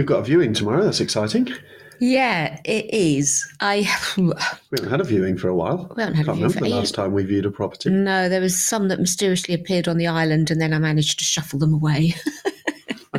We've got a viewing tomorrow. That's exciting. Yeah, it is. I We haven't had a viewing for a while. We haven't had a Can't viewing remember for the last time we viewed a property. no, there was some that mysteriously appeared on the island, and then I managed to shuffle them away.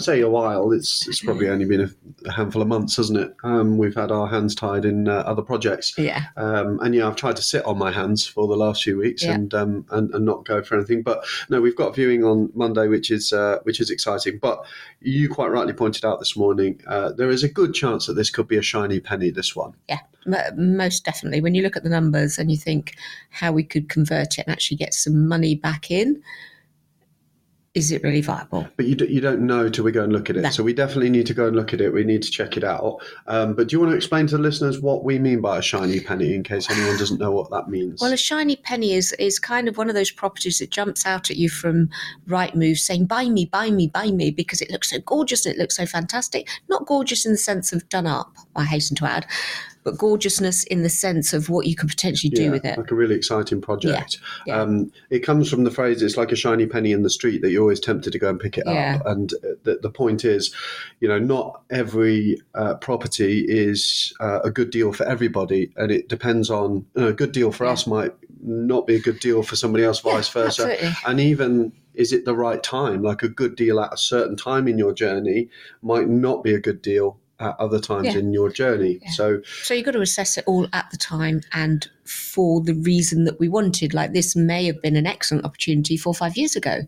Say a while. It's it's probably only been a, a handful of months, hasn't it? Um, we've had our hands tied in uh, other projects. yeah, Um, and yeah, I've tried to sit on my hands for the last few weeks Yeah. and, um, and and not go for anything. But no, we've got viewing on Monday, which is uh, which is exciting. But you quite rightly pointed out this morning, uh, there is a good chance that this could be a shiny penny. This one. yeah, m- most definitely. When you look at the numbers and you think how we could convert it and actually get some money back in, is it really viable? But you, d- you don't know till we go and look at it. No. So we definitely need to go and look at it. We need to check it out. Um, but do you want to explain to the listeners what we mean by a shiny penny in case anyone doesn't know what that means? Well, a shiny penny is is kind of one of those properties that jumps out at you from Rightmove saying, buy me, buy me, buy me, because it looks so gorgeous and it looks so fantastic. Not gorgeous in the sense of done up, I hasten to add, but gorgeousness in the sense of what you could potentially do yeah, with it. like a really exciting project. yeah. Um, it comes from the phrase "it's like a shiny penny in the street" that you're always tempted to go and pick it Yeah. up. And uh, the, the point is, you know, not every uh, property is uh, a good deal for everybody, and it depends on you know, a good deal for us might not be a good deal for somebody else, vice versa, absolutely. and even. Is it the right time? Like a good deal at a certain time in your journey might not be a good deal at other times Yeah. in your journey. So, So you've got to assess it all at the time and for the reason that we wanted. Like this may have been an excellent opportunity four or five years ago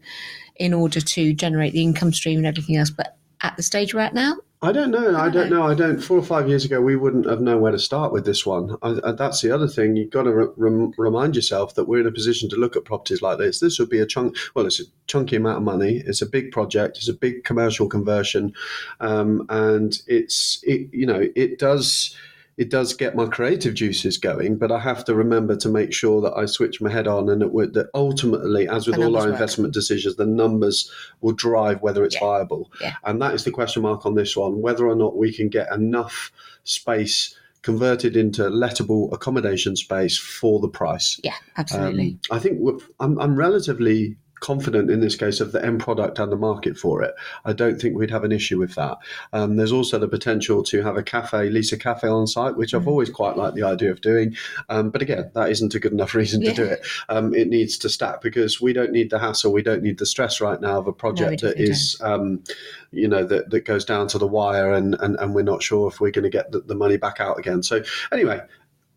in order to generate the income stream and everything else. But at the stage we're at now, I don't know. I don't know. I don't. Four or five years ago, we wouldn't have known where to start with this one. I, I, that's the other thing. You've got to re- rem- remind yourself that we're in a position to look at properties like this. This would be a chunk. Well, it's a chunky amount of money. It's a big project. It's a big commercial conversion, um, and it's it. You know, it does. It does get my creative juices going, but I have to remember to make sure that I switch my head on and that, that ultimately, as with all our work. investment decisions, the numbers will drive whether it's Yeah. viable. Yeah. And that is the question mark on this one whether or not we can get enough space converted into lettable accommodation space for the price. yeah, absolutely. Um, I think I'm, I'm relatively confident in this case of the end product and the market for it. I don't think we'd have an issue with that. Um, there's also the potential to have a cafe, lease a Cafe on site, which Mm. I've always quite liked the idea of doing. Um, but again, that isn't a good enough reason to do it. Um, it needs to stack because we don't need the hassle, we don't need the stress right now of a project that definitely is, um, you know, that, that goes down to the wire and, and, and we're not sure if we're going to get the, the money back out again. So anyway,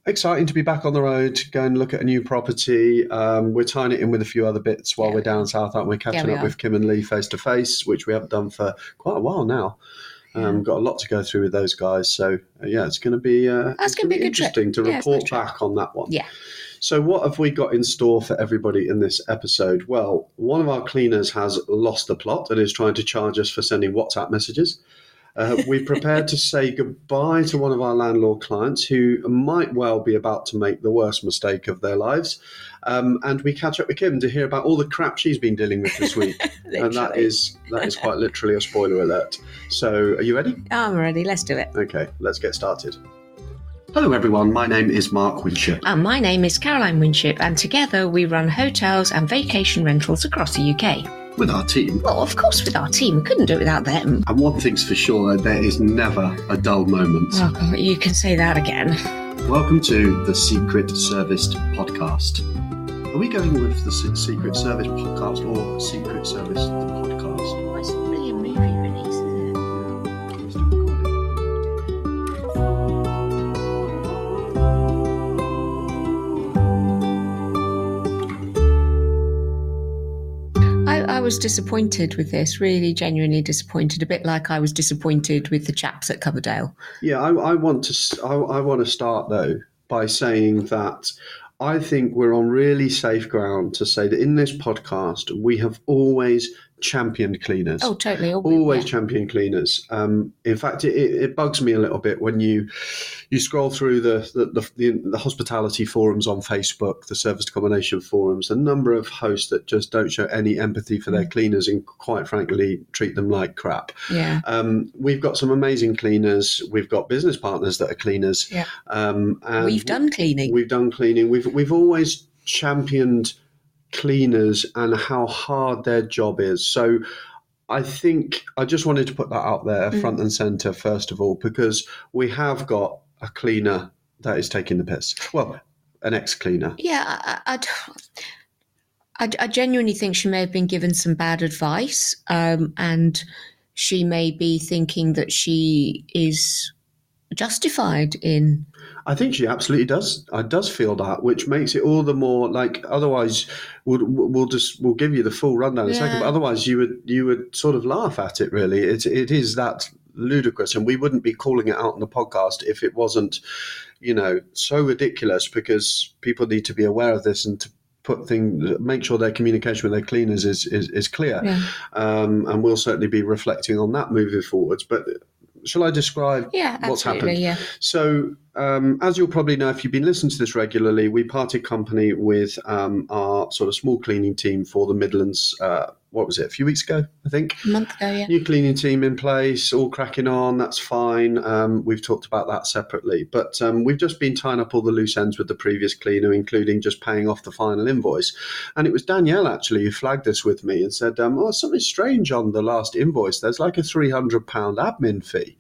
exciting to be back on the road, go and look at a new property. Um, we're tying it in with a few other bits while Yeah. we're down south, aren't we? Catching we up are. with Kim and Lee face to face, which we haven't done for quite a while now. Um, got a lot to go through with those guys, so uh, yeah, it's going to be uh, That's it's gonna be good trip. interesting to Yeah, report trip. back on that one. Yeah. So, what have we got in store for everybody in this episode? Well, one of our cleaners has lost the plot and is trying to charge us for sending WhatsApp messages. Uh, we prepared to say goodbye to one of our landlord clients who might well be about to make the worst mistake of their lives. Um, and we catch up with Kim to hear about all the crap she's been dealing with this week. and that is that is quite literally a spoiler alert. So, are you ready? I'm ready. Let's do it. Okay, let's get started. Hello, everyone. My name is Mark Winship. And my name is Caroline Winship, and together we run hotels and vacation rentals across the UK. With our team, Well, of course, with our team, we couldn't do it without them. And one thing's for sure, there is never a dull moment. Oh, God, you can say that again. Welcome to the Secret Service podcast. Are we going with the Secret Service podcast or Secret Service was disappointed with this, really genuinely disappointed, a bit like I was disappointed with the chaps at Coverdale. Yeah, I, I want to. I want to start though by saying that I think we're on really safe ground to say that in this podcast we have always championed cleaners. Oh, totally. All, always yeah. champion cleaners. Um, in fact, it, it, it bugs me a little bit when you you scroll through the the, the the the hospitality forums on Facebook, the service accommodation forums, the number of hosts that just don't show any empathy for their Mm. cleaners and quite frankly treat them like crap. Yeah. Um, we've got some amazing cleaners. We've got business partners that are cleaners. Yeah. Um, and We've done cleaning. We've done cleaning. We've we've always championed cleaners and how hard their job is. So I think I just wanted to put that out there front and center, first of all, because we have got a cleaner that is taking the piss. Well, an ex cleaner. Yeah, I, I, I, I genuinely think she may have been given some bad advice, um, and she may be thinking that she is justified in. I think she absolutely does. I does feel that, which makes it all the more like. Otherwise, we'll, we'll just we'll give you the full rundown in a second. But otherwise, you would you would sort of laugh at it. Really, it it is that ludicrous, and we wouldn't be calling it out on the podcast if it wasn't, you know, so ridiculous. Because people need to be aware of this and to put things, make sure their communication with their cleaners is is, is clear. Yeah. Um, and we'll certainly be reflecting on that moving forwards. But shall I describe Yeah, what's happened? Yeah, So, um, as you'll probably know if you've been listening to this regularly, we parted company with um, our sort of small cleaning team for the Midlands. Uh, what was it? A few weeks ago, I think. a month ago. Yeah, New cleaning team in place, all cracking on. That's fine. Um, we've talked about that separately, but um, we've just been tying up all the loose ends with the previous cleaner, including just paying off the final invoice. And it was Danielle actually who flagged this with me and said, um, "Oh, something strange on the last invoice. There's like a three hundred pound admin fee."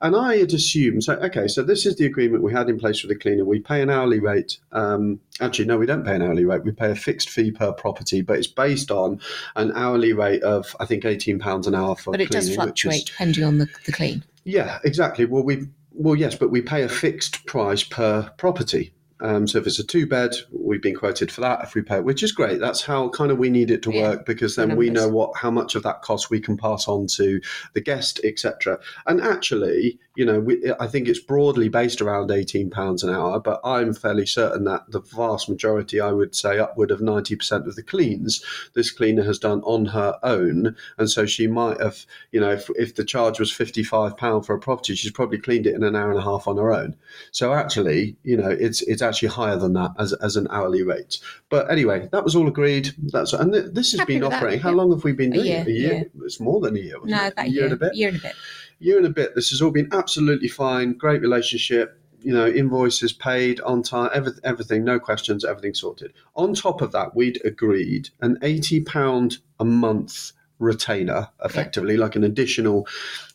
And I had assumed, so okay, so this is the agreement we had in place with the cleaner. We pay an hourly rate. Um, actually, no, we don't pay an hourly rate. We pay a fixed fee per property, but it's based on an hourly rate of I think eighteen pounds an hour for but it does cleaning, which is- fluctuate depending on the, the clean. yeah, exactly. Well, we well yes, but we pay a fixed price per property. Um, so if it's a two bed, we've been quoted for that. If we pay, which is great, that's how kind of we need it to Yeah, work because then we know what how much of that cost we can pass on to the guest, etc. And actually, you know, we, I think it's broadly based around eighteen pounds an hour, but I'm fairly certain that the vast majority, I would say, upward of ninety percent of the cleans, this cleaner has done on her own, and so she might have, you know, if, if the charge was fifty five pound for a property, she's probably cleaned it in an hour and a half on her own. So actually, you know, it's it's actually higher than that as, as an hourly rate. But anyway, that was all agreed. That's and th- this has Happy been with that, operating. How yeah. long have we been A doing year, it? A year. yeah. It's more than a year. No, it? that a year year, and a bit year and a bit. year and a bit. This has all been absolutely fine. Great relationship. You know, invoices paid on time, everything, everything, no questions, everything sorted. On top of that, we'd agreed an eighty pound a month retainer, effectively, like an additional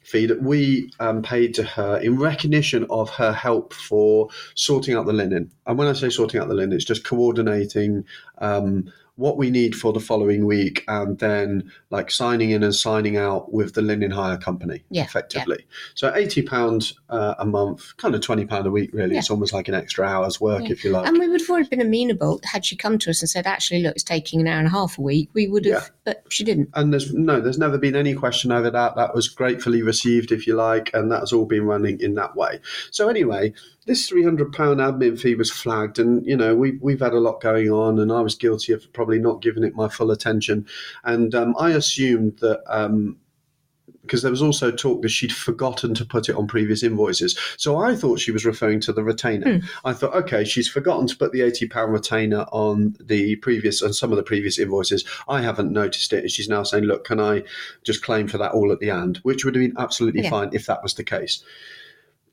fee that we um, paid to her in recognition of her help for sorting out the linen. And when I say sorting out the linen, it's just coordinating um, what we need for the following week and then like signing in and signing out with the linen hire company Yeah, effectively. So £80 uh, a month, kind of £20 a week, really. Yeah. It's almost like an extra hour's work, Yeah. if you like. And we would have already been amenable had she come to us and said, actually, look, it's taking an hour and a half a week. We would have, Yeah. but she didn't. and there's no, there's never been any question over that. That was gratefully received, if you like, and that's all been running in that way. So anyway, this three hundred pound admin fee was flagged, and you know we we've had a lot going on, and I was guilty of probably not giving it my full attention, and um, I assumed that. Um, because there was also talk that she'd forgotten to put it on previous invoices. So I thought she was referring to the retainer. I thought, okay, she's forgotten to put the eighty pound retainer on the previous on some of the previous invoices. I haven't noticed it, and she's now saying, look, can I just claim for that all at the end? Which would have been absolutely Yeah. fine if that was the case.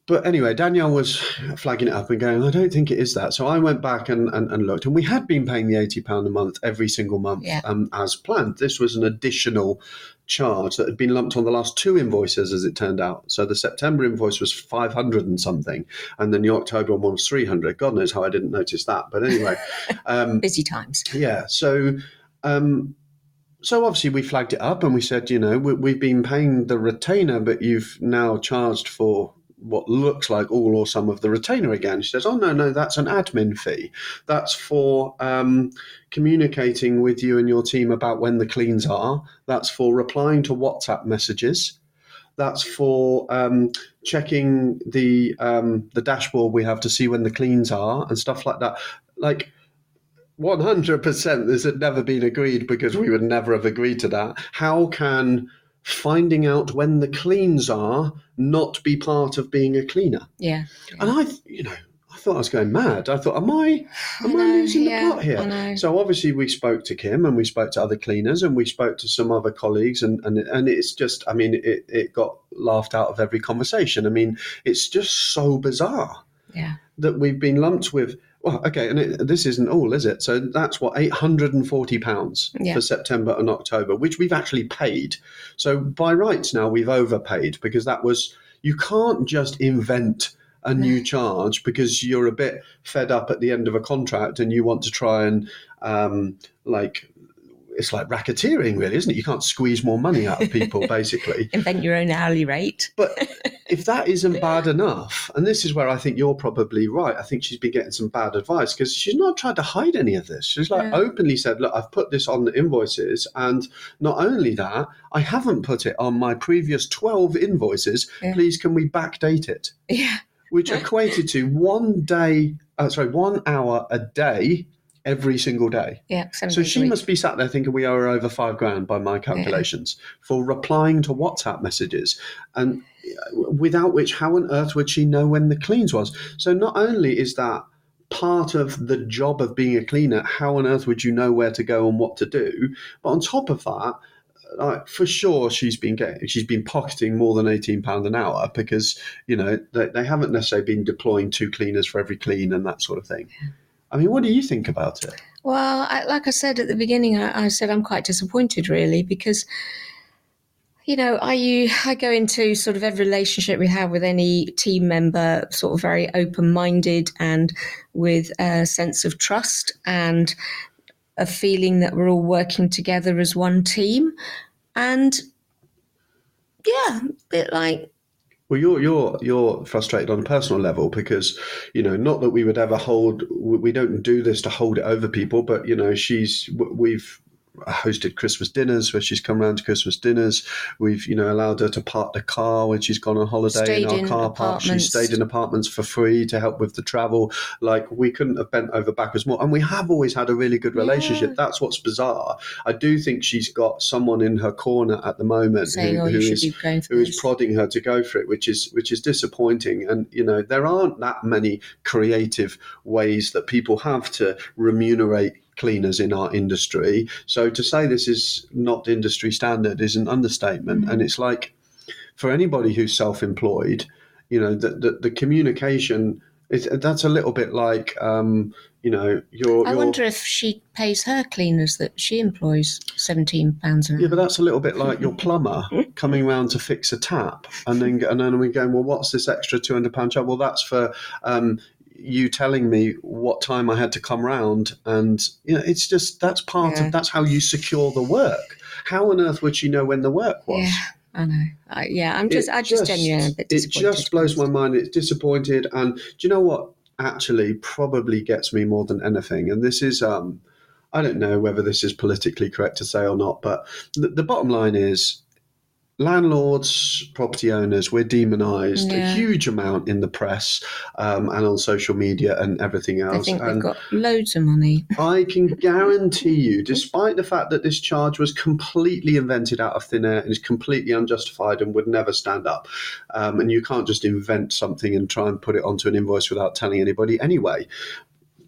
But anyway, Danielle was flagging it up and going, I don't think it is that. So I went back and, and, and looked, and we had been paying the £80 a month every single month Yeah. um, as planned. This was an additional charge that had been lumped on the last two invoices, as it turned out. So the September invoice was 500 and something, and then the October one was 300. God knows how I didn't notice that. But anyway, um, Busy times. yeah. So, um, so obviously we flagged it up and we said, you know, we, we've been paying the retainer, but you've now charged for what looks like all or some of the retainer again. She says, oh no, no, that's an admin fee. That's for um, communicating with you and your team about when the cleans are. That's for replying to WhatsApp messages. That's for um, checking the um, the dashboard we have to see when the cleans are and stuff like that. Like one hundred percent, this had never been agreed because we would never have agreed to that. How can finding out when the cleans are not be part of being a cleaner? Yeah. And I, you know, I thought I was going mad. I thought, am I, am I, know, losing yeah, the plot I here? know. So obviously we spoke to Kim and we spoke to other cleaners and we spoke to some other colleagues and and, and it's just, I mean, it, it got laughed out of every conversation. I mean, it's just so bizarre Yeah. that we've been lumped with Well, okay, and it, this isn't all, is it? So that's what eight hundred and forty pounds Yeah. for September and October, which we've actually paid. So by rights now we've overpaid because that was you can't just invent a new charge because you're a bit fed up at the end of a contract and you want to try and um, like it's like racketeering, really, isn't it? You can't squeeze more money out of people, basically. Invent your own hourly rate. But if that isn't bad enough, and this is where I think you're probably right, I think she's been getting some bad advice because she's not tried to hide any of this. She's like Yeah. openly said, Look, I've put this on the invoices, and not only that, I haven't put it on my previous 12 invoices. Yeah. Please, can we backdate it? Yeah. Which equated to one day, uh, sorry, one hour a day every single day. Yeah. So she must be sat there thinking we owe her over five grand by my calculations for replying to WhatsApp messages, and uh, without which, how on earth would she know when the cleans was? So not only is that part of the job of being a cleaner, how on earth would you know where to go and what to do? But on top of that. Like for sure, she's been getting, she's been pocketing more than eighteen pound an hour because you know they, they haven't necessarily been deploying two cleaners for every clean and that sort of thing. I mean, what do you think about it? Well, I, like I said at the beginning, I, I said I'm quite disappointed, really, because you know, I I go into sort of every relationship we have with any team member sort of very open minded and with a sense of trust and a feeling that we're all working together as one team, and yeah, a bit like Well, you're you're you're frustrated on a personal level because you know not that we would ever hold we we don't do this to hold it over people, but you know she's we've hosted Christmas dinners where she's come round to Christmas dinners. We've you know allowed her to park the car when she's gone on holiday Stayed in our in car park. She stayed in apartments for free to help with the travel. Like we couldn't have bent over backwards more, and we have always had a really good relationship. Yeah. That's what's bizarre. I do think she's got someone in her corner at the moment saying, who, "Oh, who is be going for who is prodding her to go for it, which is which is disappointing. And you know there aren't that many creative ways that people have to remunerate cleaners in our industry. So to say this is not industry standard is an understatement. And it's like for anybody who's self-employed, you know the the, the communication. Is, that's a little bit like, um, you know, your. I your wonder if she pays her cleaners that she employs seventeen pounds an hour. Yeah, but that's a little bit like your plumber coming round to fix a tap, and then and then we're going, well, what's this extra two hundred pound charge? Well, that's for um, you telling me what time I had to come round, and you know, it's just that's part Yeah. of that's how you secure the work. How on earth would she know when the work was? Yeah, I know. I, yeah, I'm just, It I just, genuinely a bit it just blows my mind. It's disappointed, and do you know what? Actually, probably gets me more than anything. And this is, um, I don't know whether this is politically correct to say or not, but the, the bottom line is, landlords, property owners, we're demonised a huge amount in the press um, and on social media and everything else. think and they've got loads of money. I can guarantee you, despite the fact that this charge was completely invented out of thin air and is completely unjustified and would never stand up, um, and you can't just invent something and try and put it onto an invoice without telling anybody anyway.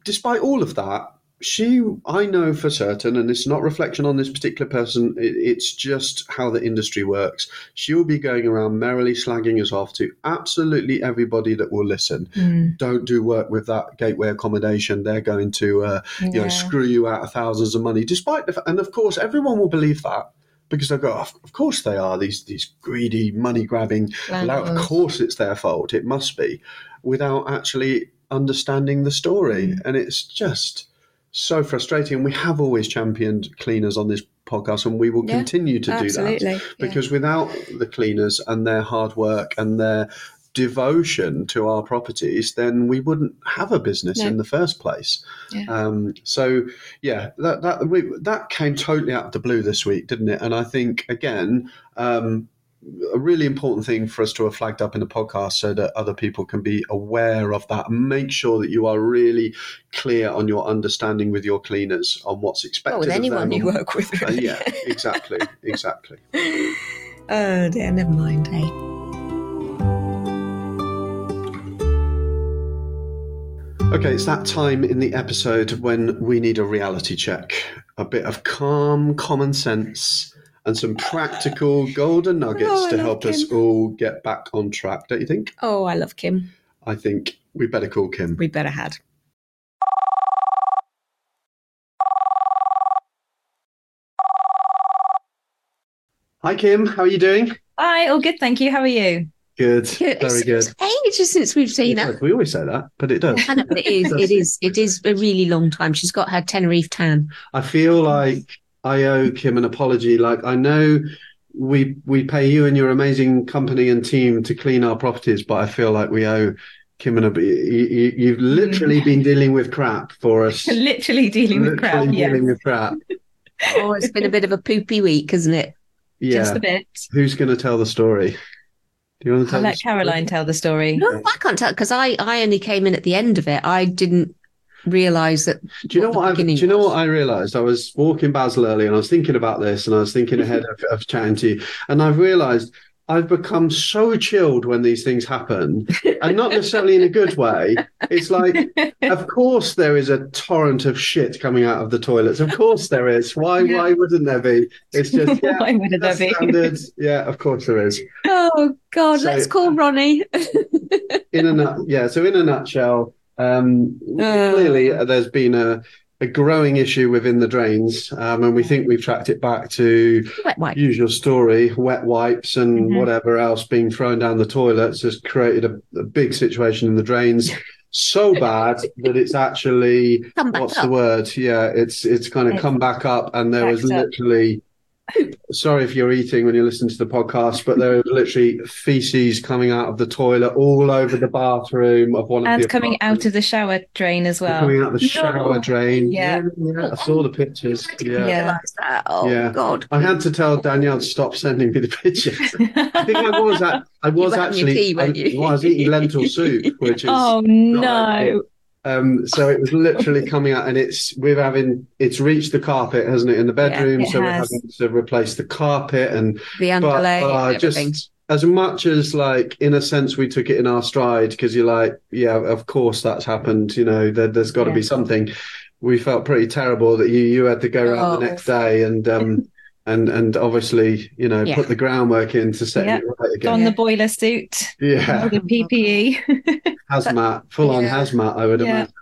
Despite all of that, she, I know for certain, and it's not reflection on this particular person, it, it's just how the industry works. She will be going around merrily slagging us off to absolutely everybody that will listen. Mm, Don't do work with that gateway accommodation. They're going to uh, you know, screw you out of thousands of money, despite the and of course everyone will believe that because they go, "Of- of course they are these these greedy, money grabbing. Of course it's their fault. It must be, without actually understanding the story, Mm. and it's just so frustrating. And we have always championed cleaners on this podcast, and we will Yeah, continue to do that Absolutely. yeah. because without the cleaners and their hard work and their devotion to our properties, then we wouldn't have a business No. in the first place. Yeah. Um, so yeah, that that we, that came totally out of the blue this week, didn't it? And I think again. Um, a really important thing for us to have flagged up in the podcast so that other people can be aware of that and make sure that you are really clear on your understanding with your cleaners on what's expected with of anyone you work with. uh, yeah, exactly, exactly. Oh dear, never mind. Hey. Okay, it's that time in the episode when we need a reality check. A bit of calm common sense and some practical golden nuggets oh, to help Kim. us all get back on track, don't you think? Oh, I love Kim. I think we better call Kim. We better had. Hi, Kim. How are you doing? Hi, all good, thank you. How are you? Good, good. very good. ages since we've seen her. We always say that, but it does. Know, but it is. it is. It is a really long time. She's got her Tenerife tan. I feel like I owe Kim an apology. Like I know we we pay you and your amazing company and team to clean our properties, but I feel like we owe Kim and a, you, you- you've mm. literally been dealing with crap for us. Literally dealing with crap. Literally Yeah, with crap. Oh, it's been a bit of a poopy week, hasn't it? Yeah. just a bit. Who's going to tell the story? Do you want to tell I'll let? Caroline tell the story. No, I can't tell because I I only came in at the end of it. I didn't realise that. Do you know what? I, do you know was. what I realised? I was walking Basel early, and I was thinking about this, and I was thinking ahead mm-hmm. of, of chatting to you, and I've realised I've become so chilled when these things happen, and not necessarily in a good way. It's like, of course, there is a torrent of shit coming out of the toilets. Of course, there is. Why? Yeah. Why wouldn't there be? It's just yeah. Why wouldn't there be? Yeah, of course there is. Oh God, So- let's call Ronnie. in a nut, yeah. So in a nutshell, um, Uh. clearly uh, there's been a, a growing issue within the drains, um, and we think we've tracked it back to usual story: wet wipes and Mhm. whatever else being thrown down the toilets has created a, a big situation in the drains. So bad that it's actually what's up. the word? Yeah, it's it's kind of come back up, and there was backed literally. Sorry if you're eating when you listen to the podcast, but there was literally feces coming out of the toilet all over the bathroom of one of the and coming out of the shower drain as well. coming out of the shower No. drain. Yeah. yeah, I saw the pictures. Yeah. Yeah. that. Oh Yeah. God. I had to tell Danielle to stop sending me the pictures. I think I was at, I was were actually tea, I, well, I was eating lentil soup, which is oh not ideal. Um, so it was literally coming out, and it's we're having it's reached the carpet, hasn't it, in the bedroom? it so we're has. having to replace the carpet, and The but underlay. uh, and just as much as like in a sense we took it in our stride because you're like, yeah, of course that's happened. You know, there, there's got to Yeah. be something. We felt pretty terrible that you you had to go around Oh. the next day and um and and obviously you know Yeah. put the groundwork in to set Yeah. it right again. On the boiler suit, yeah, the PPE. hazmat, full on Yeah. hazmat. I would Yeah. imagine.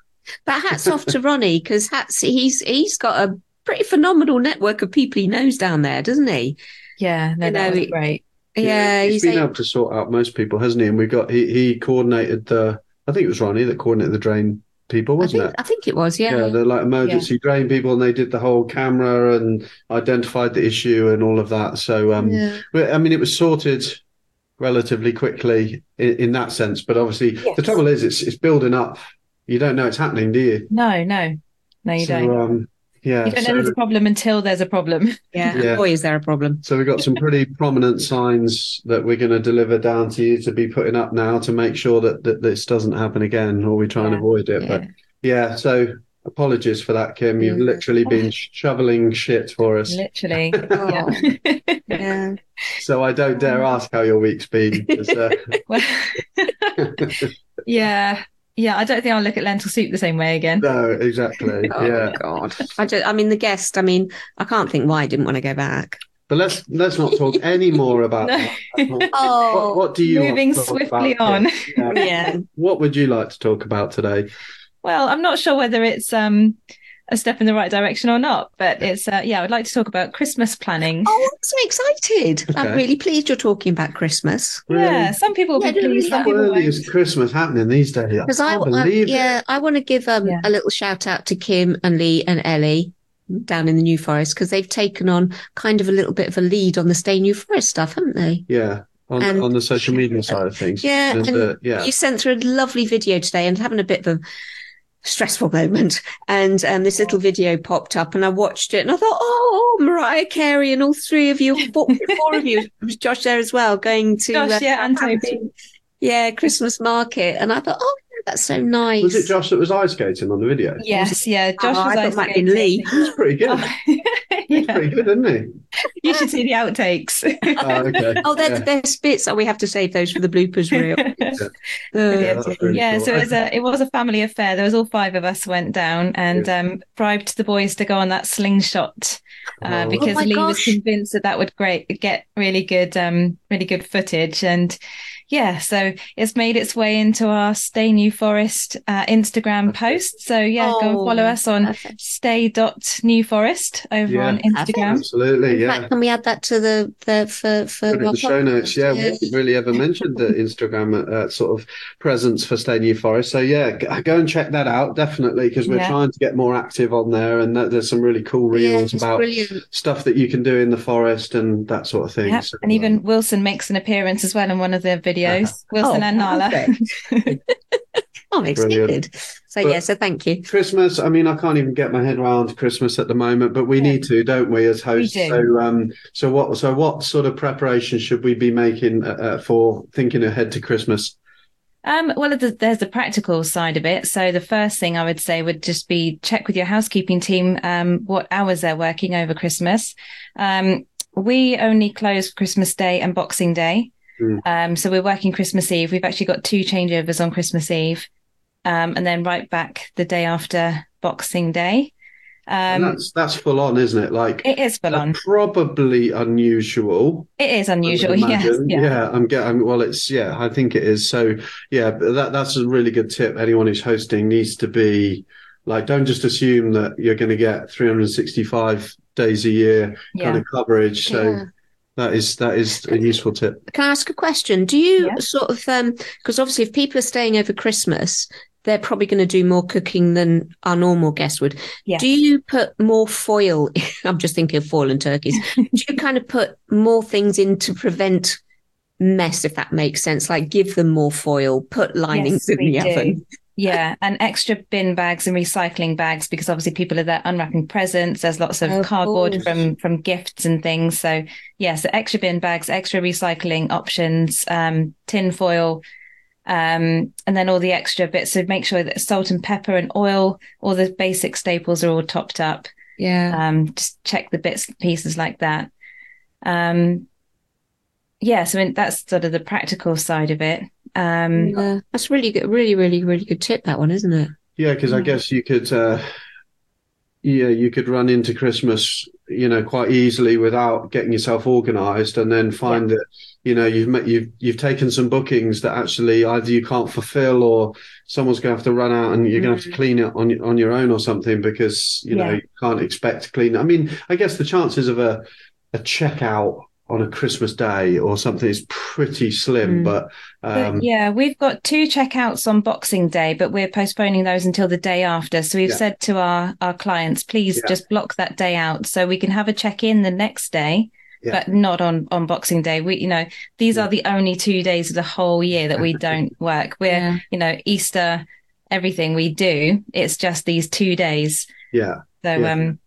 But hats off to Ronnie because hats he's he's got a pretty phenomenal network of people he knows down there, doesn't he? yeah, no, You that know, was great. Yeah, he's he's been a- able to sort out most people, hasn't he? And we got he he coordinated the. I think it was Ronnie that coordinated the drain people, wasn't think it? I think it was, yeah. Yeah, they're like emergency drain people, and they did the whole camera and identified the issue and all of that. So, um, Yeah. I mean, it was sorted relatively quickly in, in that sense. But obviously, Yes. the trouble is, it's it's building up. You don't know it's happening, do you? No, no, no, you so, don't. Um, yeah. You don't so, know there's a problem until there's a problem. Yeah. Yeah. Boy, is there a problem. so we've got some pretty prominent signs that we're going to deliver down to you to be putting up now to make sure that, that this doesn't happen again, or we try and avoid it. But Yeah. yeah, so apologies for that, Kim. You've Yeah. literally been shoveling shit for us. Literally. Oh, Yeah. yeah. So I don't dare ask how your week's been. 'cause, uh, yeah. Yeah, I don't think I'll look at lentil soup the same way again. no, exactly. Oh Yeah, God. I just, I mean the guest, I mean, I can't think why I didn't want to go back. but let's let's not talk any more about No. that. What, Oh what do you want Moving to talk swiftly about, on. Yeah. yeah. What would you like to talk about today? Well, I'm not sure whether it's um a step in the right direction or not, but it's uh, yeah, I would like to talk about Christmas planning. Oh, I'm so excited. I'm really pleased you're talking about Christmas. Yeah, some people will Yeah, be no, pleased, How early is Christmas happening these days? Because I, I- believe it. yeah, I want to give um, Yeah. a little shout out to Kim and Lee and Ellie down in the New Forest because they've taken on kind of a little bit of a lead on the Stay New Forest stuff, haven't they? Yeah, on, And- on the social media side of things. Yeah, And, and uh, yeah. You sent through a lovely video today and having a bit of a stressful moment. And um, this little video popped up and I watched it and I thought, oh, Mariah Carey and all three of you, four, four of you, was Josh there as well, going to Josh, uh, yeah, and Toby. yeah, Christmas market. And I thought, oh, that's so nice. Was it Josh that was ice skating on the video? Yes, yeah. Josh Oh, was I thought ice it might skating. Lee. He's pretty good. Oh, He's pretty good, isn't he? You should see the outtakes. Oh, okay. Oh, they're yeah. the best bits. Oh, we have to save those for the bloopers reel. Uh, Yeah, really yeah, cool. so it was a it was a family affair. There was all five of us went down and um, bribed the boys to go on that slingshot uh, Oh. because Oh my Lee was convinced that that would great get really good um really good footage and yeah, so it's made its way into our Stay New Forest uh, Instagram post. So yeah, go and follow Oh, us on perfect. stay.newforest over Yeah. Yeah. on Instagram. Absolutely, In yeah. fact, can we add that to the, the for for Put it the show notes. Yeah, we haven't really ever mentioned the Instagram uh, sort of presence for Stay New Forest. So yeah, go and check that out definitely because we're Yeah. trying to get more active on there, and that, there's some really cool reels it's about brilliant. stuff stuff that you can do in the forest and that sort of thing. Yeah, So, and uh, even Wilson makes an appearance as well in one of the videos. Wilson Oh, and Nala. oh, I'm Brilliant. excited. So But- yeah, so thank you. Christmas. I mean, I can't even get my head around Christmas at the moment, but we Yeah. need to, don't we, as hosts? do. So, um, so what? So, what sort of preparation should we be making uh, uh, for thinking ahead to Christmas? Um, well, there's, there's the practical side of it. So the first thing I would say would just be check with your housekeeping team um, what hours they're working over Christmas. Um, we only close Christmas Day and Boxing Day. Mm. Um, so we're working Christmas Eve. We've actually got two changeovers on Christmas Eve, um, and then right back the day after Boxing Day. And Um, that's that's full on, isn't it? Like it is full on. probably unusual. It is unusual. Yes. Yeah. yeah, I'm getting. Well, it's yeah, I think it is. So yeah, that that's a really good tip. Anyone who's hosting needs to be like, don't just assume that you're going to get 365 days a year kind of coverage. So Yeah. That is that is a useful tip. Can I ask a question? Do you Yeah. sort of um because obviously if people are staying over Christmas, they're probably going to do more cooking than our normal guests would. Yes. Do you put more foil? I'm just thinking of foil and turkeys. do you kind of put more things in to prevent mess, if that makes sense? Like give them more foil, put linings Yes, in the do. oven. Yeah, and extra bin bags and recycling bags because obviously people are there unwrapping presents. There's lots of Of cardboard course. from from gifts and things. So yeah, so extra bin bags, extra recycling options, um, tin foil, um, and then all the extra bits. So make sure that salt and pepper and oil, all the basic staples are all topped up. Yeah. Um, just check the bits and pieces like that. Um, yeah, so I mean, that's sort of the practical side of it. Um, yeah. That's really good. Really, really, really good tip, that one, isn't it? Yeah, because I Mm. guess you could, uh, yeah, you could run into Christmas, you know, quite easily without getting yourself organised, and then find that, you know, you've met, you've you've taken some bookings that actually either you can't fulfil or someone's going to have to run out and you're going to have to clean it on your- on your own or something because you know you can't expect to clean. I mean, I guess the chances of a a checkout on a Christmas day or something is pretty slim, Mm. but But um, yeah, we've got two checkouts on Boxing Day, but we're postponing those until the day after. So we've Yeah. said to our our clients, please Yeah. just block that day out so we can have a check in the next day, Yeah. but not on on Boxing Day. We, you know, these Yeah. are the only two days of the whole year that we don't work. We're, Yeah. you know, Easter, everything we do, it's just these two days. yeah. So Yeah. um,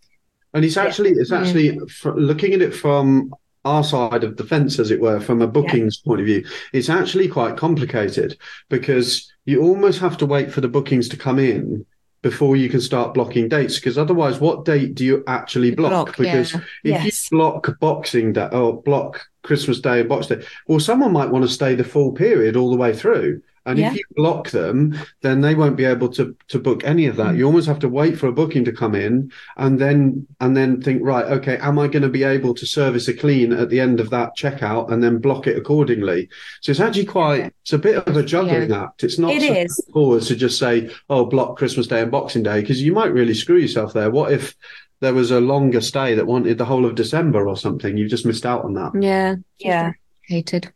And it's Yeah. actually it's Yeah. actually fr looking at it from our side of the fence, as it were, from a bookings point of view, it's actually quite complicated because you almost have to wait for the bookings to come in before you can start blocking dates. Because otherwise, what date do you actually block? Block, because yeah. if Yes. you block Boxing Day or block Christmas Day and Boxing Day, well, someone might want to stay the full period all the way through. And Yeah. if you block them, then they won't be able to to book any of that. Mm. You almost have to wait for a booking to come in and then and then think, right, okay, am I going to be able to service a clean at the end of that checkout and then block it accordingly? So it's actually quite it's a bit of a juggling act. It's not It so is. forward to just say, oh, block Christmas Day and Boxing Day, because you might really screw yourself there. What if there was a longer stay that wanted the whole of December or something? You've just missed out on that. Yeah. yeah. Hated.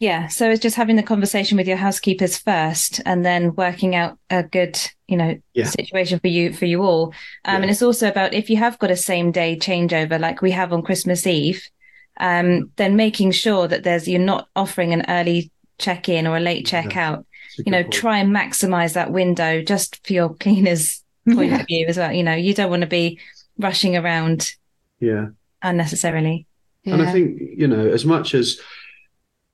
Yeah, so it's just having the conversation with your housekeepers first, and then working out a good, you know, Yeah. situation for you for you all. Um, Yeah. And it's also about if you have got a same day changeover like we have on Christmas Eve, um, then making sure that there's you're not offering an early check in or a late Yeah. check out. You know, point. try and maximize that window just for your cleaners' point of view as well. You know, you don't want to be rushing around Yeah. unnecessarily. And I think, you know, as much as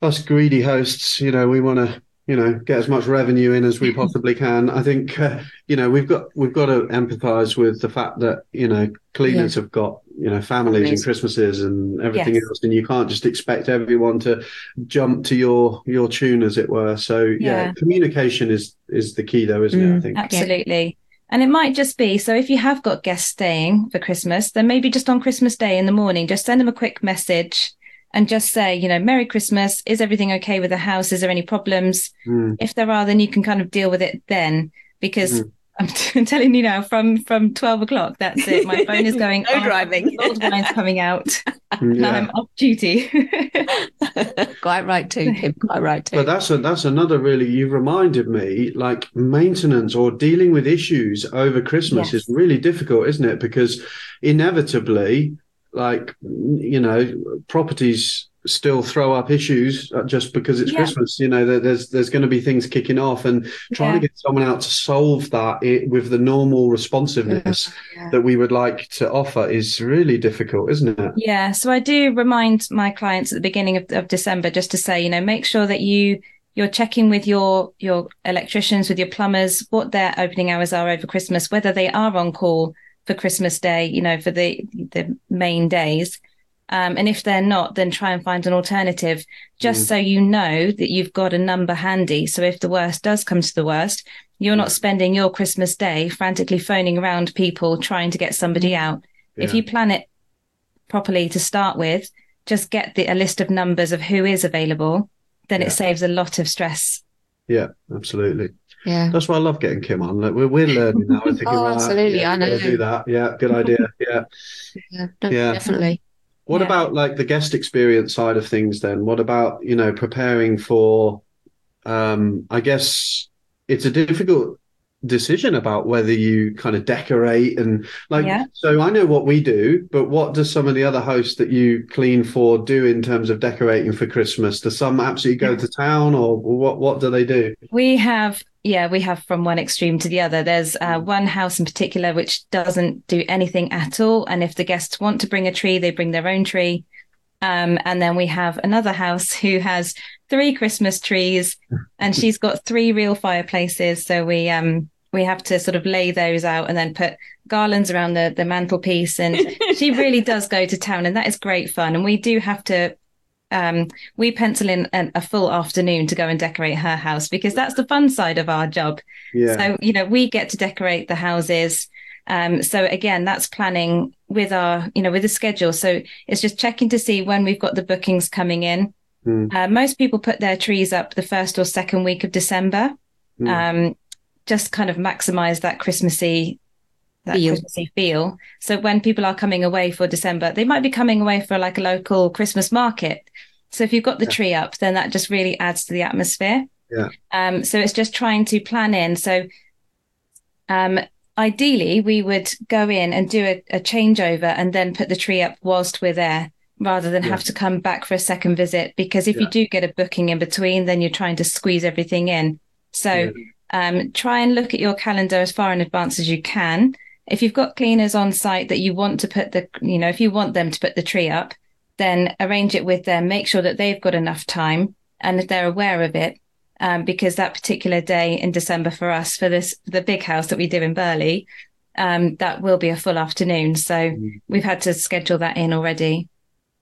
us greedy hosts, you know, we want to, you know, get as much revenue in as we possibly can. I think, uh, you know, we've got we've got to empathise with the fact that you know cleaners have got you know families and Christmases and everything Yes. else, and you can't just expect everyone to jump to your your tune, as it were. So yeah, Yeah. communication is is the key, though, isn't it? I Mm. think. Absolutely. And it might just be so if you have got guests staying for Christmas, then maybe just on Christmas Day in the morning, just send them a quick message and just say, you know, Merry Christmas. Is everything okay with the house? Is there any problems? Mm, If there are, then you can kind of deal with it then. Because Mhm. I'm telling you now, from from twelve o'clock, that's it. My phone is going. no driving. Old wine's coming out. Yeah. I'm off duty. quite right too, Kim. Quite right too. But that's a, that's another really. You reminded me, like maintenance or dealing with issues over Christmas Yes. is really difficult, isn't it? Because inevitably, like you know, properties still throw up issues uh, just because it's Yeah. Christmas. You know, there's there's going to be things kicking off, and trying Yeah. to get someone out to solve that i with the normal responsiveness Yeah. that we would like to offer is really difficult, isn't it? Yeah, so I do remind my clients at the beginning of, of December just to say, you know, make sure that you you're checking with your your electricians, with your plumbers, what their opening hours are over Christmas, whether they are on call for Christmas Day, you know, for the the main days. Um, and if they're not, then try and find an alternative, just Mm. so you know that you've got a number handy. So if the worst does come to the worst, you're not spending your Christmas Day frantically phoning around people trying to get somebody out. If you plan it properly to start with, just get the, a list of numbers of who is available, then Yeah. it saves a lot of stress. Yeah, absolutely. Yeah. That's why I love getting Kim on. Like, we're we're learning now. We're thinking, Oh, right, absolutely, yeah, I know. do that. Yeah, good idea. Yeah. Yeah, no, Yeah. definitely. What Yeah. about like the guest experience side of things then? What about, you know, preparing for um I guess it's a difficult decision about whether you kind of decorate and like Yeah. so I know what we do, but what does some of the other hosts that you clean for do in terms of decorating for Christmas? Do some absolutely go to town or what what do they do? We have, yeah, we have from one extreme to the other. There's uh, one house in particular which doesn't do anything at all. And if the guests want to bring a tree, they bring their own tree. Um, and then we have another house who has three Christmas trees and she's got three real fireplaces. So we, um, we have to sort of lay those out and then put garlands around the, the mantelpiece. And she really does go to town and that is great fun. And we do have to, um, we pencil in an, a full afternoon to go and decorate her house because that's the fun side of our job. Yeah. So, you know, we get to decorate the houses. Um, so again, that's planning with our, you know, with the schedule. So it's just checking to see when we've got the bookings coming in. Mm. Uh, most people put their trees up the first or second week of December. Mm. Um, just kind of maximize that Christmassy that Feel. Christmassy feel. So when people are coming away for December, they might be coming away for like a local Christmas market. So if you've got the Yeah. tree up, then that just really adds to the atmosphere. Yeah. Um, so it's just trying to plan in. So um, ideally, we would go in and do a, a changeover and then put the tree up whilst we're there, rather than Yeah. have to come back for a second visit. Because if you do get a booking in between, then you're trying to squeeze everything in. So Yeah. um, try and look at your calendar as far in advance as you can. If you've got cleaners on site that you want to put the, you know, if you want them to put the tree up, then arrange it with them. Make sure that they've got enough time and that they're aware of it. Um, because that particular day in December for us, for this the big house that we do in Burley, um, that will be a full afternoon. So Mm. we've had to schedule that in already.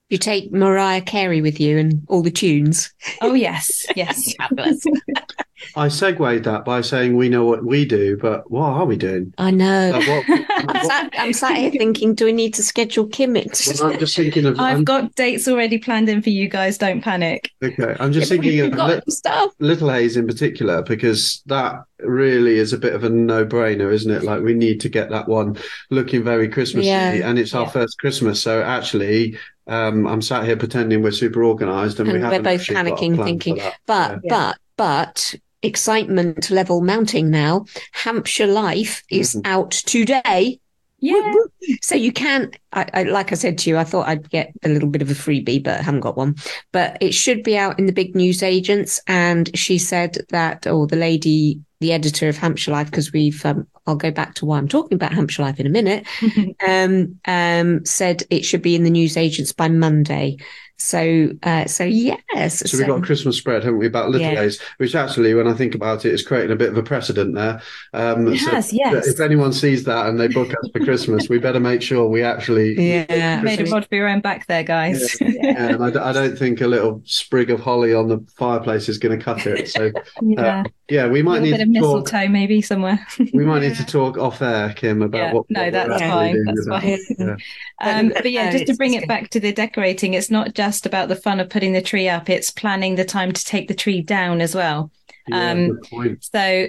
You take Mariah Carey with you and all the tunes. Oh yes, yes. Fabulous. I segued that by saying we know what we do, but what are we doing? I know. Like, what, I'm what- sat, I'm sat here thinking, do we need to schedule Kim in? well, I'm just thinking of. I've I'm, got dates already planned in for you guys. Don't panic. okay, I'm just thinking of li- stuff. Little Haze in particular because that really is a bit of a no-brainer, isn't it? Like we need to get that one looking very Christmassy, Yeah. and it's our Yeah. first Christmas, so actually. Um, I'm sat here pretending we're super organised, and, we And we're both actually got a panicking, thinking. But, Yeah. but, but excitement level mounting now. Hampshire Life is Mhm. out today. Yeah. So you can, I, I, like I said to you, I thought I'd get a little bit of a freebie, but I haven't got one. But it should be out in the big news agents. And she said that, or the lady, the editor of Hampshire Life, because we've, um, I'll go back to why I'm talking about Hampshire Life in a minute, um, um, said it should be in the news agents by Monday. So, uh, so yes. So we've got a Christmas spread, haven't we, about Little Yeah. Haze, which actually, when I think about it, is creating a bit of a precedent there. Um, It so has, yes. If anyone sees that and they book us for Christmas, we better make sure we actually. Yeah. Made a rod for your own back there, guys. Yeah, and I, d- I don't think a little sprig of holly on the fireplace is going to cut it. So yeah. yeah, we might little need bit of to talk. mistletoe maybe somewhere. We might need to talk off air, Kim, about Yeah, what. no, what we're that's fine, that's with that. fine. Yeah. Um, but yeah, just to bring it back to the decorating, it's not just about the fun of putting the tree up, it's planning the time to take the tree down as well. Yeah, Um. So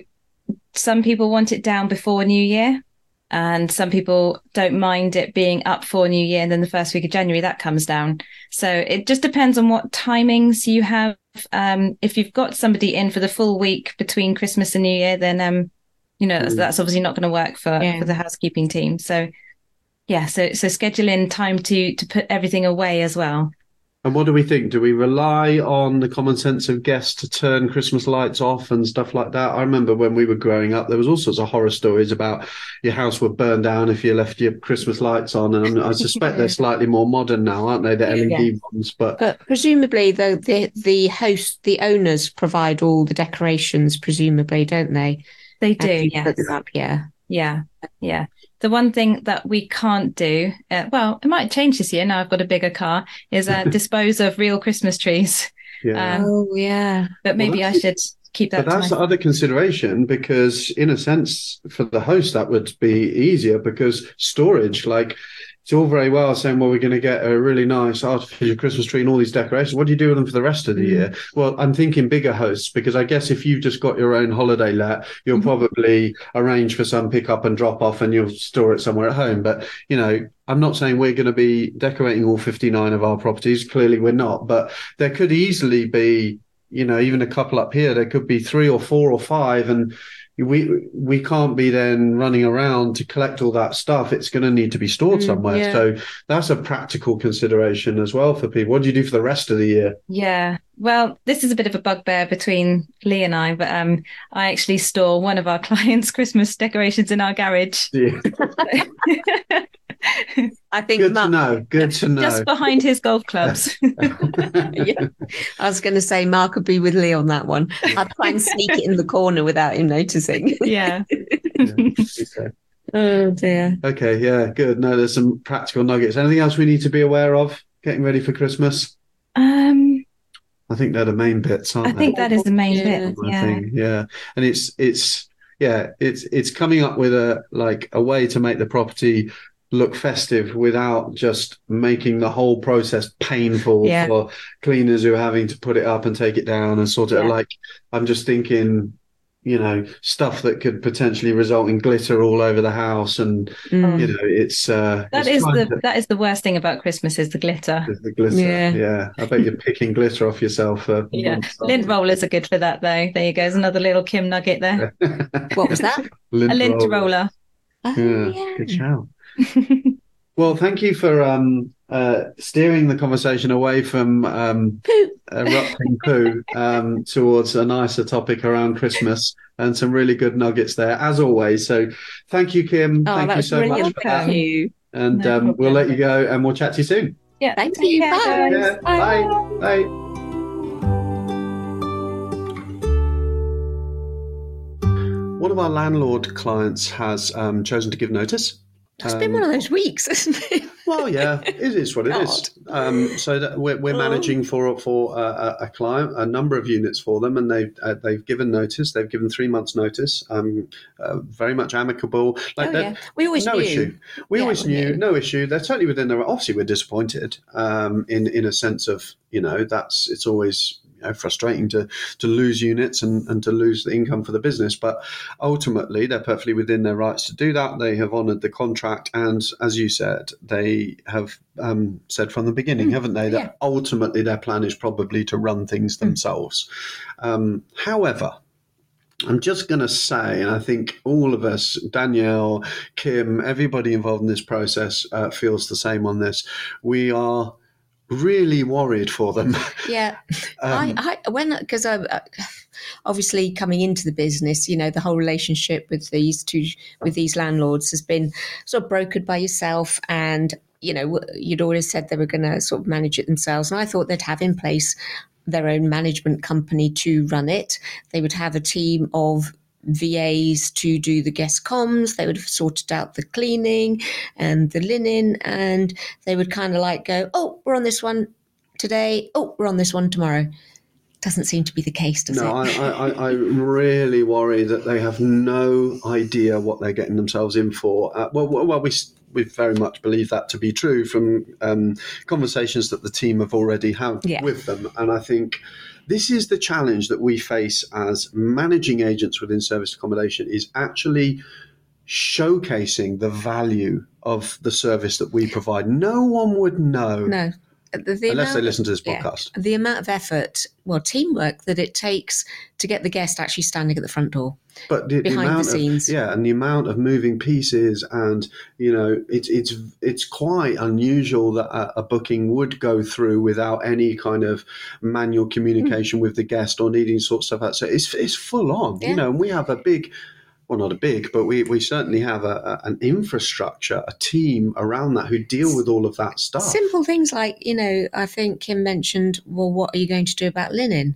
some people want it down before New Year, and some people don't mind it being up for New Year, and then the first week of January that comes down. So it just depends on what timings you have. Um, if you've got somebody in for the full week between Christmas and New Year, then um, you know that's, that's obviously not going to work for Yeah. for the housekeeping team. So yeah, so so schedule in time to to put everything away as well. And what do we think? Do we rely on the common sense of guests to turn Christmas lights off and stuff like that? I remember when we were growing up, there was all sorts of horror stories about your house would burn down if you left your Christmas lights on. And I suspect they're slightly more modern now, aren't they? The LED ones. But But presumably, though, the the host, the owners provide all the decorations. Presumably, don't they? They do, you yes. Up, yeah. Yeah, yeah. The one thing that we can't do, uh, well, it might change this year. Now I've got a bigger car. Is uh, dispose of real Christmas trees. yeah. Um, oh, yeah. But maybe I should keep that. But that's my- the other consideration because, in a sense, for the host, that would be easier because storage, like, it's all very well saying, well, we're going to get a really nice artificial Christmas tree and all these decorations. What do you do with them for the rest of the Mm. year? Well, I'm thinking bigger hosts because I guess if you've just got your own holiday let, you'll Mhm. probably arrange for some pick up and drop off and you'll store it somewhere at home. But, you know, I'm not saying we're going to be decorating all 59 of our properties. Clearly, we're not. But there could easily be you know even a couple up here there could be three or four or five and we we can't be then running around to collect all that stuff it's going to need to be stored Mm, somewhere yeah. so that's a practical consideration as well for people what do you do for the rest of the year Yeah. Well, this is a bit of a bugbear between Lee and I, but um, I actually store one of our clients' Christmas decorations in our garage. Yeah. I think good to know good to know Just behind his golf clubs. yeah. I was going to say Mark would be with Lee on that one. I'd try and sneak it in the corner without him noticing. yeah. okay. Oh dear. okay yeah good no there's some practical nuggets anything else we need to be aware of getting ready for christmas Um, i think they're the main bits aren't I they think that is the main Yeah. bit. Yeah. thing. Yeah, and it's it's yeah, it's it's coming up with a like a way to make the property look festive without just making the whole process painful Yeah. for cleaners who are having to put it up and take it down and sort it. Yeah. Like I'm just thinking. You know, stuff that could potentially result in glitter all over the house, and Mm. you know, it's uh, That it's is the to- that is the worst thing about Christmas is the glitter. the glitter. Yeah. Yeah. I bet you're picking glitter off yourself. For Yeah. Lint rollers are good for that though. There you go. There's another little Kim nugget there. What was that? lint A lint roller. roller. Oh, Yeah, good shout. Well, thank you for um, uh, steering the conversation away from um, Poo. erupting poo um, towards a nicer topic around Christmas and some really good nuggets there, as always. So, thank you, Kim. Oh, thank you was so much for Thank that. you. And No um, we'll let you go and we'll chat to you soon. Yeah. Thank you. care, Bye. Yeah, bye. Bye. One of our landlord clients has um, chosen to give notice. It's been Um, one of those weeks, isn't it? Well, yeah, it is what it is. Um, so that we're, we're Oh. managing for for a, a- a client a number of units for them, and they've uh, they've given notice. They've given three months' notice. Um, uh, very much amicable. Like oh, yeah. We always no knew. issue. We Yeah, always we knew, knew. no issue. They're totally within their. Obviously, we're disappointed. Um, in in a sense of you know that's it's always you know, frustrating to to lose units and and to lose the income for the business, but ultimately they're perfectly within their rights to do that. They have honoured the contract, and as you said, they have um, said from the beginning, Mm, haven't they, that yeah. ultimately their plan is probably to run things themselves. Um, however. I'm just going to say, and I think all of us, Danielle, Kim, everybody involved in this process uh, feels the same on this. We are really worried for them. Yeah. Um, I, I when because I obviously coming into the business, you know, the whole relationship with these two with these landlords has been sort of brokered by yourself, and you know, you'd always said they were going to sort of manage it themselves, and I thought they'd have in place their own management company to run it. They would have a team of VAs to do the guest comms. They would have sorted out the cleaning and the linen, and they would kind of like go, "Oh, we're on this one today. Oh, we're on this one tomorrow." Doesn't seem to be the case, does no, it? I, I, I really worry that they have no idea what they're getting themselves in for. Uh, well, well, well, we we very much believe that to be true from um, conversations that the team have already had Yeah. with them. And I think this is the challenge that we face as managing agents within service accommodation is actually showcasing the value of the service that we provide. No one would know No. The, the unless they listen to this yeah. podcast. the amount of effort, well, teamwork that it takes to get the guest actually standing at the front door. But the, the Behind the amount scenes. of yeah, and the amount of moving pieces, and you know, it's it's it's quite unusual that a, a booking would go through without any kind of manual hmm. communication with the guest or needing sort stuff out. So it's it's full on, Yeah. you know. And we have a big, well, not a big, but we we certainly have a, a, an infrastructure, a team around that who deal with all of that stuff. Simple things like, you know, I think Kim mentioned, well, what are you going to do about linen?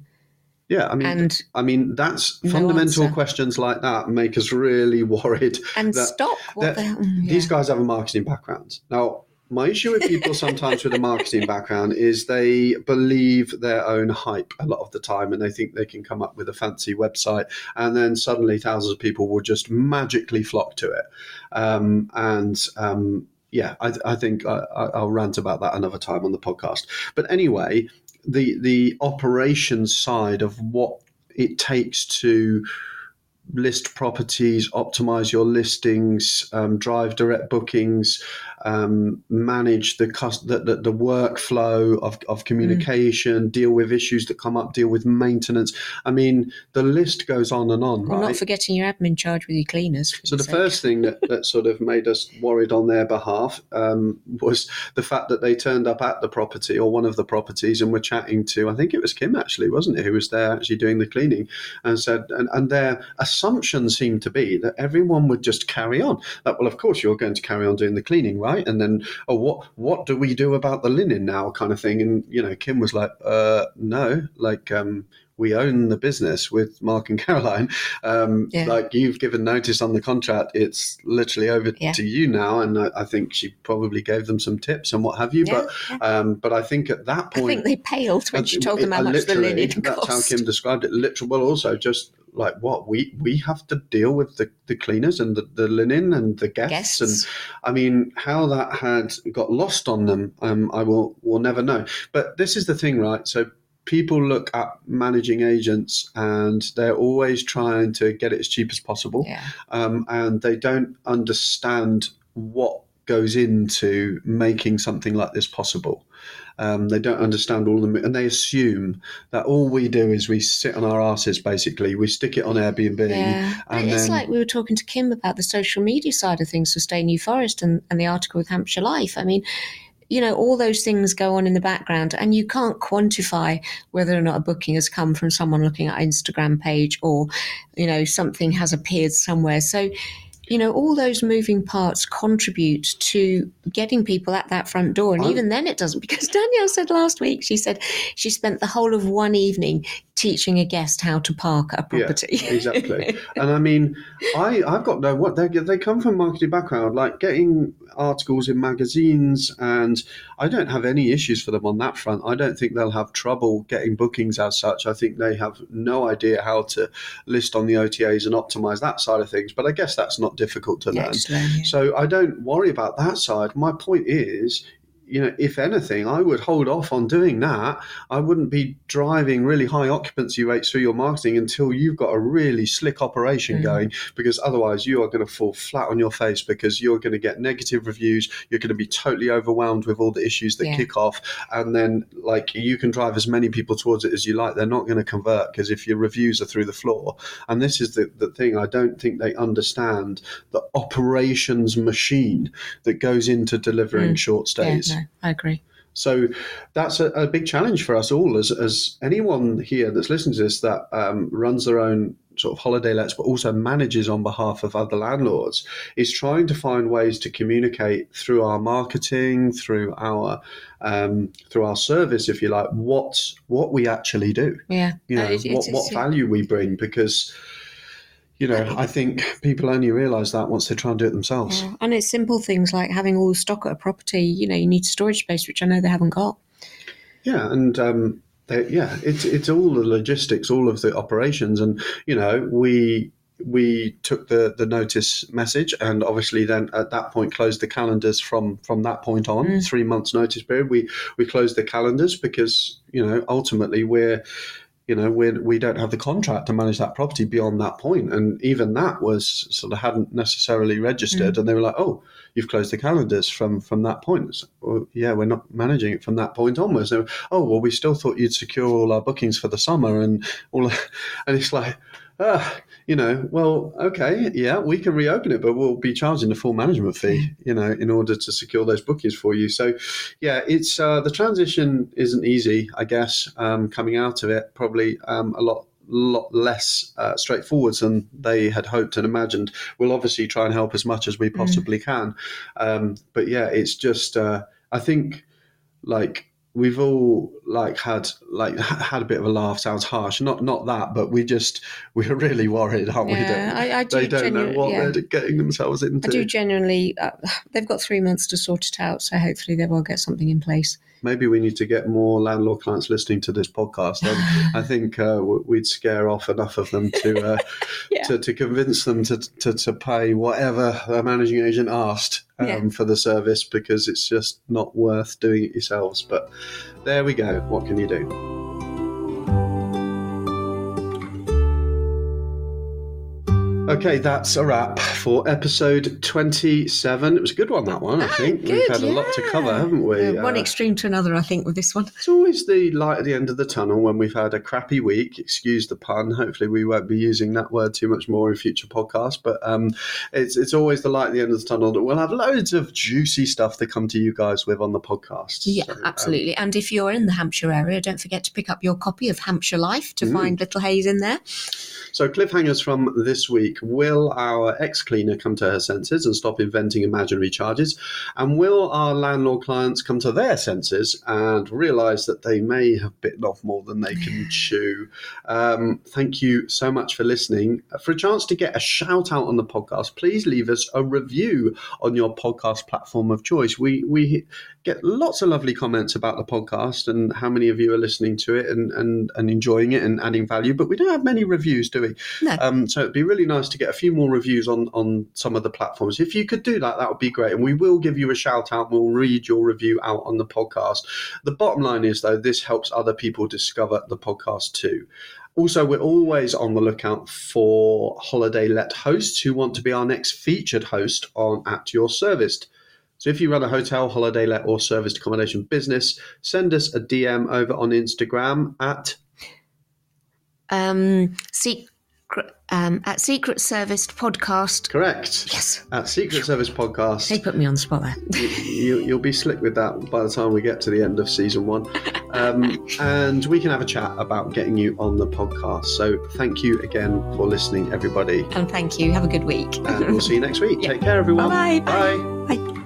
Yeah, I mean, And I mean, that's No fundamental answer. questions like that make us really worried and stock. What the hell? Mm, these guys have a marketing background. Now, my issue with people sometimes with a marketing background is they believe their own hype a lot of the time and they think they can come up with a fancy website and then suddenly thousands of people will just magically flock to it. Um, and um, yeah, I, I think I, I- I'll rant about that another time on the podcast. But anyway, the the operations side of what it takes to list properties, optimize your listings, um, drive direct bookings, um, manage the, cus- the, the the workflow of, of communication, deal with issues that come up, deal with maintenance. I mean, the list goes on and on, Well, right? not forgetting your admin charge with your cleaners. So the sake. first thing that, that sort of made us worried on their behalf um, was the fact that they turned up at the property or one of the properties and were chatting to I think it was Kim actually wasn't it who was there actually doing the cleaning and said and, and their assumption seemed to be that everyone would just carry on that well of course you're going to carry on doing the cleaning right and then oh what what do we do about the linen now kind of thing and you know Kim was like uh no like um we own the business with Mark and Caroline. Um, Yeah. Like you've given notice on the contract, it's literally over Yeah. to you now. And I, I think she probably gave them some tips and what have you. Yeah, but um, but I think at that point, I think they paled when she told them how much the linen That's how. Kim described it. Literally, well, also just like what we we have to deal with the, the cleaners and the, the linen and the guests, and I mean how that had got lost on them. Um, I will will never know. But this is the thing, right? So people look at managing agents and they're always trying to get it as cheap as possible Yeah. um, and they don't understand what goes into making something like this possible. Um, they don't understand all the, and they assume that all we do is we sit on our asses. Basically, we stick it on Airbnb, Yeah, and it's then like we were talking to Kim about the social media side of things for Stay New Forest and, and the article with Hampshire Life. I mean, you know, all those things go on in the background, and you can't quantify whether or not a booking has come from someone looking at an Instagram page or, you know, something has appeared somewhere. So, you know, all those moving parts contribute to getting people at that front door. And I'm- even then, it doesn't, because Danielle said last week, she said she spent the whole of one evening teaching a guest how to park a Yeah, property. exactly. and I mean, I I've got no what they they come from marketing background, like getting articles in magazines, and I don't have any issues for them on that front. I don't think they'll have trouble getting bookings as such. I think they have no idea how to list on the OTAs and optimize that side of things. But I guess that's not difficult to Yeah, learn. learn, yeah. So I don't worry about that side. My point is, you know, if anything, I would hold off on doing that. I wouldn't be driving really high occupancy rates through your marketing until you've got a really slick operation Mm. going, because otherwise you are going to fall flat on your face because you're going to get negative reviews. You're going to be totally overwhelmed with all the issues that Yeah. kick off. And then, like, you can drive as many people towards it as you like. They're not going to convert because if your reviews are through the floor, and this is the, the thing, I don't think they understand the operations machine that goes into delivering Mm. short Yeah, stays. No, I agree. So that's a, a big challenge for us all, as, as anyone here that's listening to this that um, runs their own sort of holiday lets, but also manages on behalf of other landlords, is trying to find ways to communicate through our marketing, through our um, through our service, if you like, what what we actually do Yeah. you know it- what, what value we bring because you know i think people only realize that once they try and do it themselves yeah. And it's simple things like having all the stock at a property. You know, you need storage space, which I know they haven't got. yeah and um they, yeah it's it's all the logistics all of the operations and you know we we took the the notice message, and obviously then at that point closed the calendars from from that point on. Mm. Three months notice period. We we closed the calendars because you know ultimately we're you know we we don't have the contract to manage that property beyond that point. And even that was sort of hadn't necessarily registered. And they were like oh you've closed the calendars from from that point. So, well, yeah we're not managing it from that point onwards. Were, oh well we still thought you'd secure all our bookings for the summer and all and it's like ah, you know, well, okay, yeah, we can reopen it, but we'll be charging the full management fee, you know, in order to secure those bookings for you. So, yeah, it's uh, the transition isn't easy, I guess. Um, coming out of it, probably um, a lot lot less uh, straightforward than they had hoped and imagined. We'll obviously try and help as much as we possibly can, um, but yeah, it's just uh, I think like we've all like had like had a bit of a laugh sounds harsh not not that but we just we're really worried aren't we Yeah, that I, I do they don't know what yeah. they're getting themselves into I do genuinely. Uh, they've got three months to sort it out, so hopefully they will get something in place. Maybe we need to get more landlord clients listening to this podcast then i think uh, we'd scare off enough of them to uh, Yeah. to, to convince them to, to, to pay whatever their managing agent asked um, Yeah. for the service because it's just not worth doing it yourselves but there we go what can you do Okay, that's a wrap for episode 27. It was a good one, that one, I think. We've Good, had a lot to cover, haven't we? One Uh, extreme to another, I think, with this one. It's always the light at the end of the tunnel when we've had a crappy week. Excuse the pun. Hopefully, we won't be using that word too much more in future podcasts. But um, it's it's always the light at the end of the tunnel that we'll have loads of juicy stuff to come to you guys with on the podcast. Yeah, So, um, absolutely. and if you're in the Hampshire area, don't forget to pick up your copy of Hampshire Life to Mm. find Little Hayes in there. So, cliffhangers from this week. Will our ex cleaner come to her senses and stop inventing imaginary charges? And will our landlord clients come to their senses and realise that they may have bitten off more than they can chew? Um, thank you so much for listening. For a chance to get a shout out on the podcast, please leave us a review on your podcast platform of choice. We, we get lots of lovely comments about the podcast and how many of you are listening to it and, and, and enjoying it and adding value, but we don't have many reviews, do we? No. Um, so it'd be really nice to get a few more reviews on, on some of the platforms. If you could do that, that would be great. And we will give you a shout out. We'll read your review out on the podcast. The bottom line is, though, this helps other people discover the podcast too. Also, we're always on the lookout for holiday let hosts who want to be our next featured host on At Your Serviced. So if you run a hotel, holiday let, or serviced accommodation business, send us a DM over on Instagram at Um, secret, um, at Secret Serviced Podcast. correct Yes, at Secret Serviced Podcast. they put me on the spot there. you, you'll be slick with that by the time we get to the end of season one. Um, and we can have a chat about getting you on the podcast. So thank you again for listening, everybody. And thank you. Have a good week. And we'll see you next week. Yeah. Take care, everyone. Bye-bye. Bye. Bye.